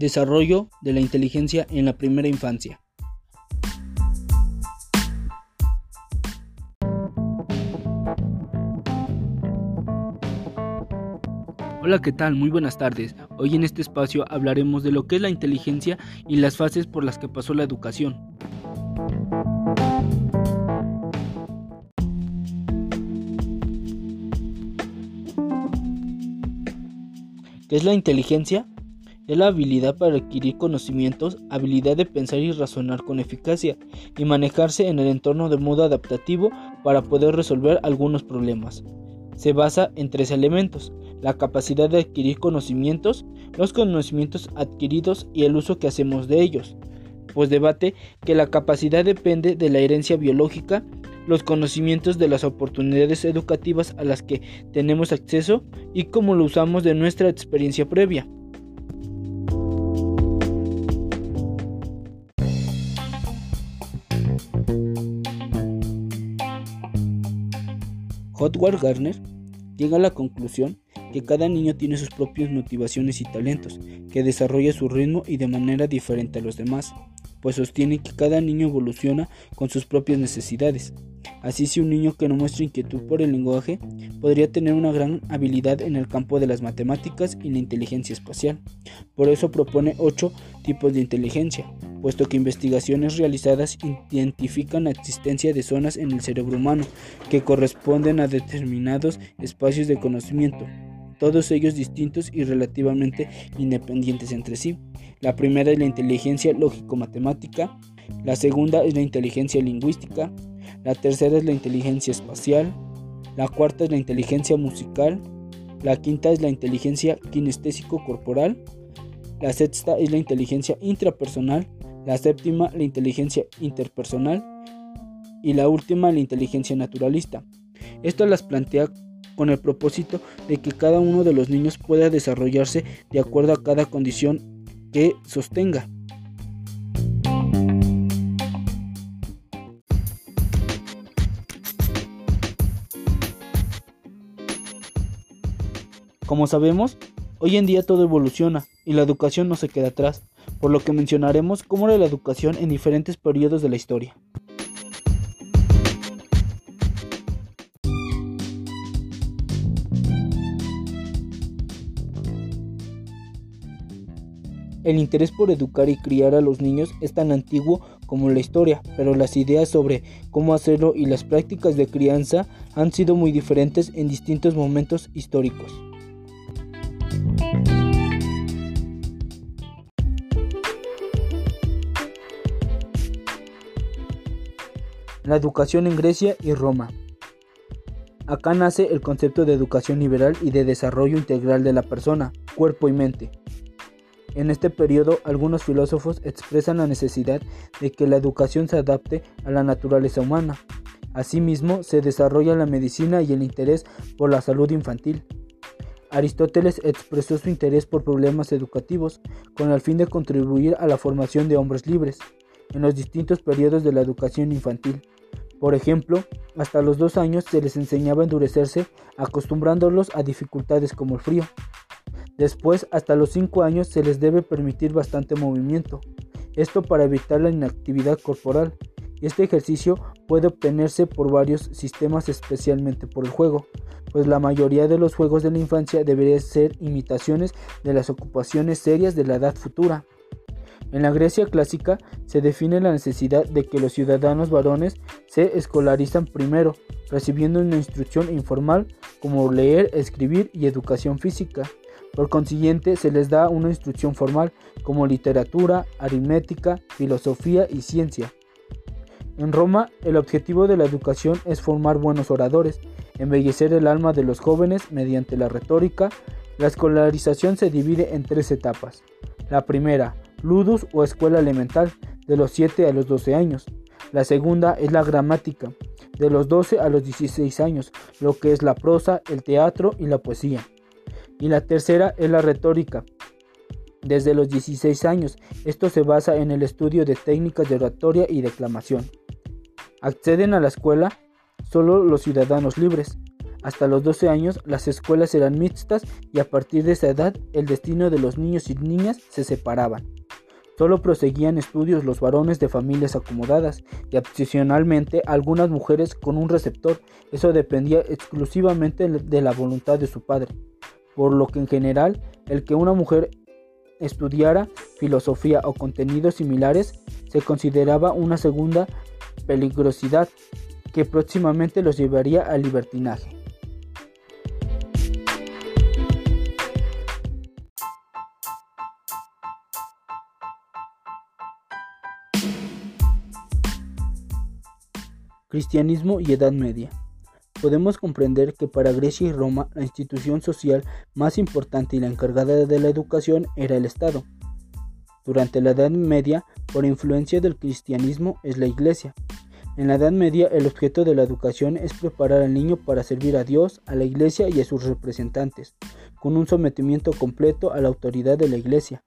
Desarrollo de la inteligencia en la primera infancia. Hola, ¿qué tal? Muy buenas tardes. Hoy en este espacio hablaremos de lo que es la inteligencia y las fases por las que pasó la educación. ¿Qué es la inteligencia? La habilidad para adquirir conocimientos, habilidad de pensar y razonar con eficacia y manejarse en el entorno de modo adaptativo para poder resolver algunos problemas. Se basa en tres elementos, la capacidad de adquirir conocimientos, los conocimientos adquiridos y el uso que hacemos de ellos. Pues debate que la capacidad depende de la herencia biológica los conocimientos de las oportunidades educativas a las que tenemos acceso y cómo lo usamos de nuestra experiencia previa. Hotward Garner llega a la conclusión que cada niño tiene sus propias motivaciones y talentos, que desarrolla su ritmo y de manera diferente a los demás, pues sostiene que cada niño evoluciona con sus propias necesidades. Así si un niño que no muestra inquietud por el lenguaje podría tener una gran habilidad en el campo de las matemáticas y la inteligencia espacial. Por eso propone ocho tipos de inteligencia, puesto que investigaciones realizadas identifican la existencia de zonas en el cerebro humano que corresponden a determinados espacios de conocimiento, todos ellos distintos y relativamente independientes entre sí. La primera es la inteligencia lógico-matemática, la segunda es la inteligencia lingüística, la tercera es la inteligencia espacial, la cuarta es la inteligencia musical, la quinta es la inteligencia kinestésico-corporal, la sexta es la inteligencia intrapersonal, la séptima la inteligencia interpersonal y la última la inteligencia naturalista. Esto las plantea con el propósito de que cada uno de los niños pueda desarrollarse de acuerdo a cada condición que sostenga. Como sabemos, hoy en día todo evoluciona y la educación no se queda atrás, por lo que mencionaremos cómo era la educación en diferentes periodos de la historia. El interés por educar y criar a los niños es tan antiguo como la historia, pero las ideas sobre cómo hacerlo y las prácticas de crianza han sido muy diferentes en distintos momentos históricos. La educación en Grecia y Roma. Acá nace el concepto de educación liberal y de desarrollo integral de la persona, cuerpo y mente. En este periodo, algunos filósofos expresan la necesidad de que la educación se adapte a la naturaleza humana. Asimismo, se desarrolla la medicina y el interés por la salud infantil. Aristóteles expresó su interés por problemas educativos con el fin de contribuir a la formación de hombres libres en los distintos periodos de la educación infantil. Por ejemplo, hasta los dos años se les enseñaba a endurecerse acostumbrándolos a dificultades como el frío. Después, hasta los cinco años se les debe permitir bastante movimiento, esto para evitar la inactividad corporal. Este ejercicio puede obtenerse por varios sistemas, especialmente por el juego, pues la mayoría de los juegos de la infancia deberían ser imitaciones de las ocupaciones serias de la edad futura. En la Grecia clásica se define la necesidad de que los ciudadanos varones se escolarizan primero, recibiendo una instrucción informal como leer, escribir y educación física. Por consiguiente, se les da una instrucción formal como literatura, aritmética, filosofía y ciencia. En Roma, el objetivo de la educación es formar buenos oradores, embellecer el alma de los jóvenes mediante la retórica. La escolarización se divide en tres etapas. La primera, ludus o escuela elemental, de los 7 a los 12 años. La segunda es la gramática, de los 12 a los 16 años, lo que es la prosa, el teatro y la poesía. Y la tercera es la retórica, desde los 16 años. Esto se basa en el estudio de técnicas de oratoria y declamación. Acceden a la escuela solo los ciudadanos libres. Hasta los 12 años las escuelas eran mixtas y a partir de esa edad el destino de los niños y niñas se separaban. Solo proseguían estudios los varones de familias acomodadas y opcionalmente algunas mujeres con un receptor. Eso dependía exclusivamente de la voluntad de su padre. Por lo que en general el que una mujer estudiara filosofía o contenidos similares se consideraba una segunda peligrosidad que próximamente los llevaría al libertinaje. Cristianismo y Edad Media. Podemos comprender que para Grecia y Roma la institución social más importante y la encargada de la educación era el Estado. Durante la Edad Media, por influencia del cristianismo, es la Iglesia. En la Edad Media, el objeto de la educación es preparar al niño para servir a Dios, a la Iglesia y a sus representantes, con un sometimiento completo a la autoridad de la Iglesia.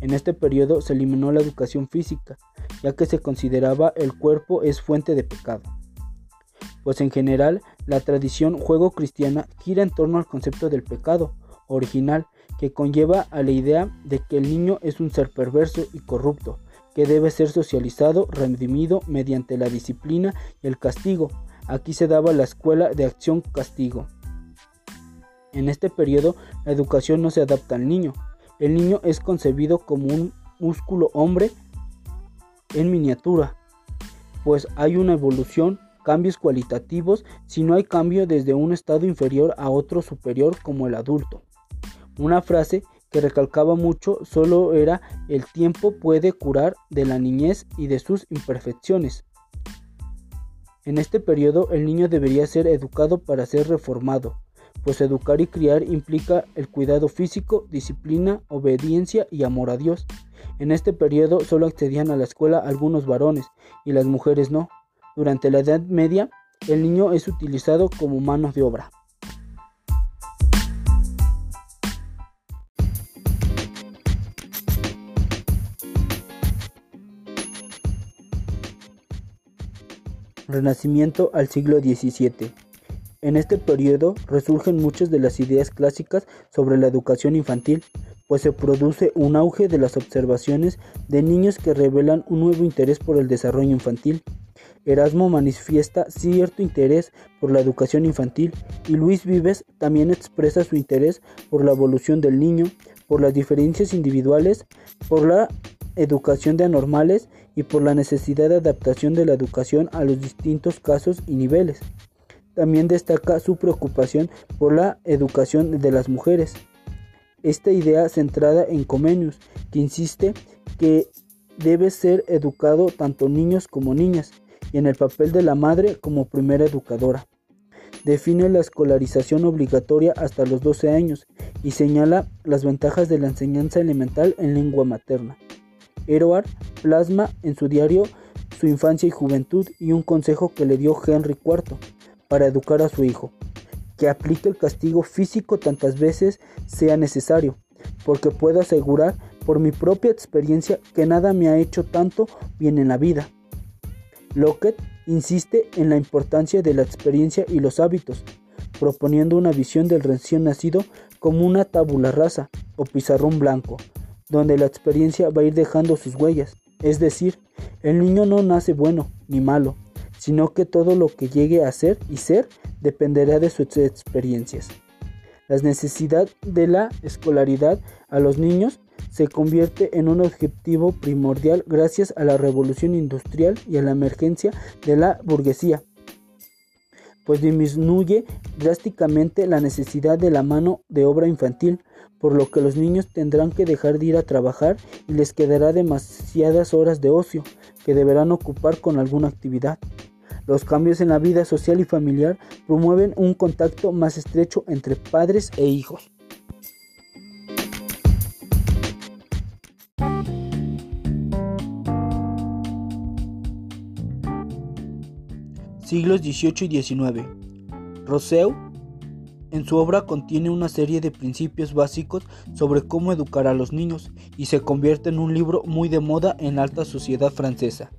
En este periodo se eliminó la educación física, ya que se consideraba el cuerpo es fuente de pecado pues en general la tradición juego cristiana gira en torno al concepto del pecado original, que conlleva a la idea de que el niño es un ser perverso y corrupto, que debe ser socializado, redimido mediante la disciplina y el castigo. Aquí se daba la escuela de acción-castigo. En este periodo la educación no se adapta al niño. El niño es concebido como un músculo hombre en miniatura, pues hay una evolución cambios cualitativos si no hay cambio desde un estado inferior a otro superior como el adulto. Una frase que recalcaba mucho solo era el tiempo puede curar de la niñez y de sus imperfecciones. En este periodo el niño debería ser educado para ser reformado, pues educar y criar implica el cuidado físico, disciplina, obediencia y amor a Dios. En este periodo solo accedían a la escuela algunos varones y las mujeres no. Durante la Edad Media, el niño es utilizado como mano de obra. Renacimiento al siglo XVII. En este periodo resurgen muchas de las ideas clásicas sobre la educación infantil, pues se produce un auge de las observaciones de niños que revelan un nuevo interés por el desarrollo infantil. Erasmo manifiesta cierto interés por la educación infantil y Luis Vives también expresa su interés por la evolución del niño, por las diferencias individuales, por la educación de anormales y por la necesidad de adaptación de la educación a los distintos casos y niveles. También destaca su preocupación por la educación de las mujeres. Esta idea centrada en Comenius, que insiste que debe ser educado tanto niños como niñas, y en el papel de la madre como primera educadora. Define la escolarización obligatoria hasta los 12 años y señala las ventajas de la enseñanza elemental en lengua materna. Eroar plasma en su diario su infancia y juventud y un consejo que le dio Henry IV para educar a su hijo, que aplique el castigo físico tantas veces sea necesario, porque puedo asegurar por mi propia experiencia que nada me ha hecho tanto bien en la vida Lockett insiste en la importancia de la experiencia y los hábitos, proponiendo una visión del recién nacido como una tabula rasa o pizarrón blanco, donde la experiencia va a ir dejando sus huellas. Es decir, el niño no nace bueno ni malo, sino que todo lo que llegue a ser y ser dependerá de sus experiencias. La necesidad de la escolaridad a los niños se convierte en un objetivo primordial gracias a la revolución industrial y a la emergencia de la burguesía, pues disminuye drásticamente la necesidad de la mano de obra infantil, por lo que los niños tendrán que dejar de ir a trabajar y les quedará demasiadas horas de ocio que deberán ocupar con alguna actividad. Los cambios en la vida social y familiar promueven un contacto más estrecho entre padres e hijos. Siglos XVIII y XIX. Rousseau en su obra contiene una serie de principios básicos sobre cómo educar a los niños y se convierte en un libro muy de moda en la alta sociedad francesa.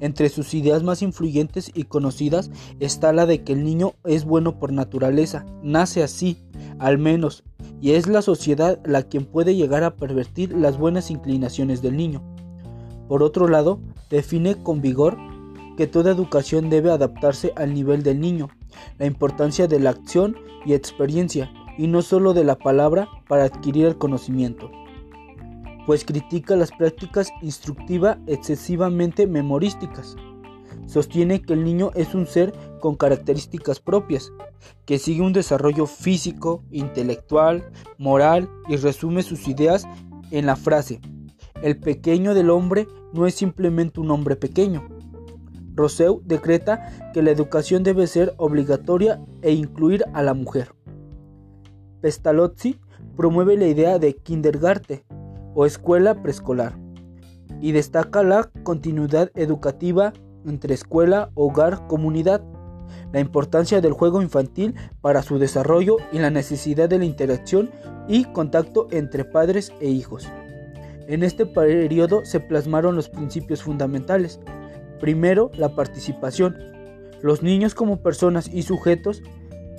Entre sus ideas más influyentes y conocidas está la de que el niño es bueno por naturaleza, nace así, al menos, y es la sociedad la quien puede llegar a pervertir las buenas inclinaciones del niño. Por otro lado, define con vigor que toda educación debe adaptarse al nivel del niño, la importancia de la acción y experiencia, y no solo de la palabra para adquirir el conocimiento pues critica las prácticas instructivas excesivamente memorísticas. Sostiene que el niño es un ser con características propias, que sigue un desarrollo físico, intelectual, moral y resume sus ideas en la frase, el pequeño del hombre no es simplemente un hombre pequeño. Rousseau decreta que la educación debe ser obligatoria e incluir a la mujer. Pestalozzi promueve la idea de kindergarten, o escuela preescolar y destaca la continuidad educativa entre escuela, hogar, comunidad, la importancia del juego infantil para su desarrollo y la necesidad de la interacción y contacto entre padres e hijos. En este periodo se plasmaron los principios fundamentales. Primero, la participación. Los niños como personas y sujetos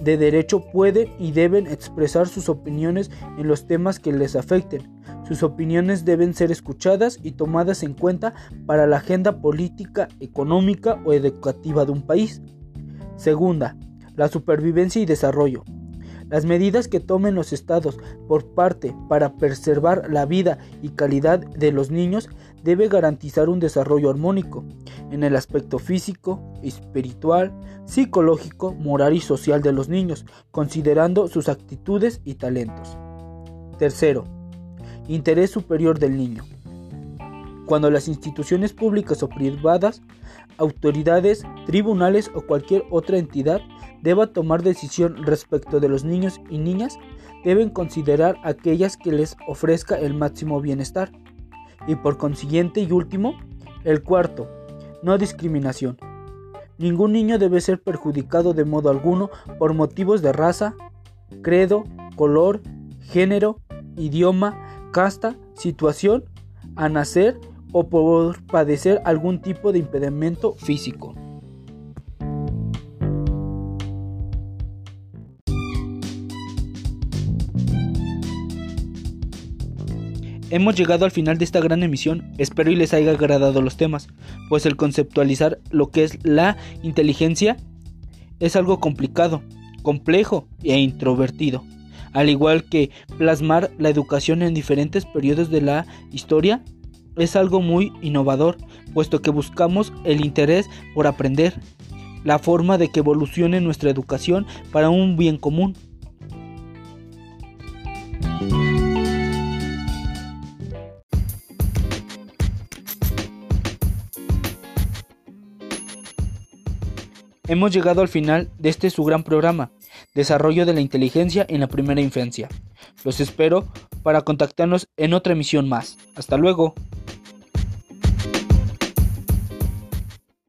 de derecho pueden y deben expresar sus opiniones en los temas que les afecten, sus opiniones deben ser escuchadas y tomadas en cuenta para la agenda política, económica o educativa de un país. Segunda, la supervivencia y desarrollo. Las medidas que tomen los estados por parte para preservar la vida y calidad de los niños debe garantizar un desarrollo armónico en el aspecto físico, espiritual, psicológico, moral y social de los niños, considerando sus actitudes y talentos. Tercero, interés superior del niño. Cuando las instituciones públicas o privadas, autoridades, tribunales o cualquier otra entidad deba tomar decisión respecto de los niños y niñas, deben considerar aquellas que les ofrezca el máximo bienestar. Y por consiguiente y último, el cuarto, no discriminación. Ningún niño debe ser perjudicado de modo alguno por motivos de raza, credo, color, género, idioma, casta, situación, a nacer o por padecer algún tipo de impedimento físico. Hemos llegado al final de esta gran emisión, espero y les haya agradado los temas, pues el conceptualizar lo que es la inteligencia es algo complicado, complejo e introvertido. Al igual que plasmar la educación en diferentes periodos de la historia, es algo muy innovador, puesto que buscamos el interés por aprender, la forma de que evolucione nuestra educación para un bien común. Hemos llegado al final de este su gran programa. Desarrollo de la inteligencia en la primera infancia. Los espero para contactarnos en otra emisión más. Hasta luego.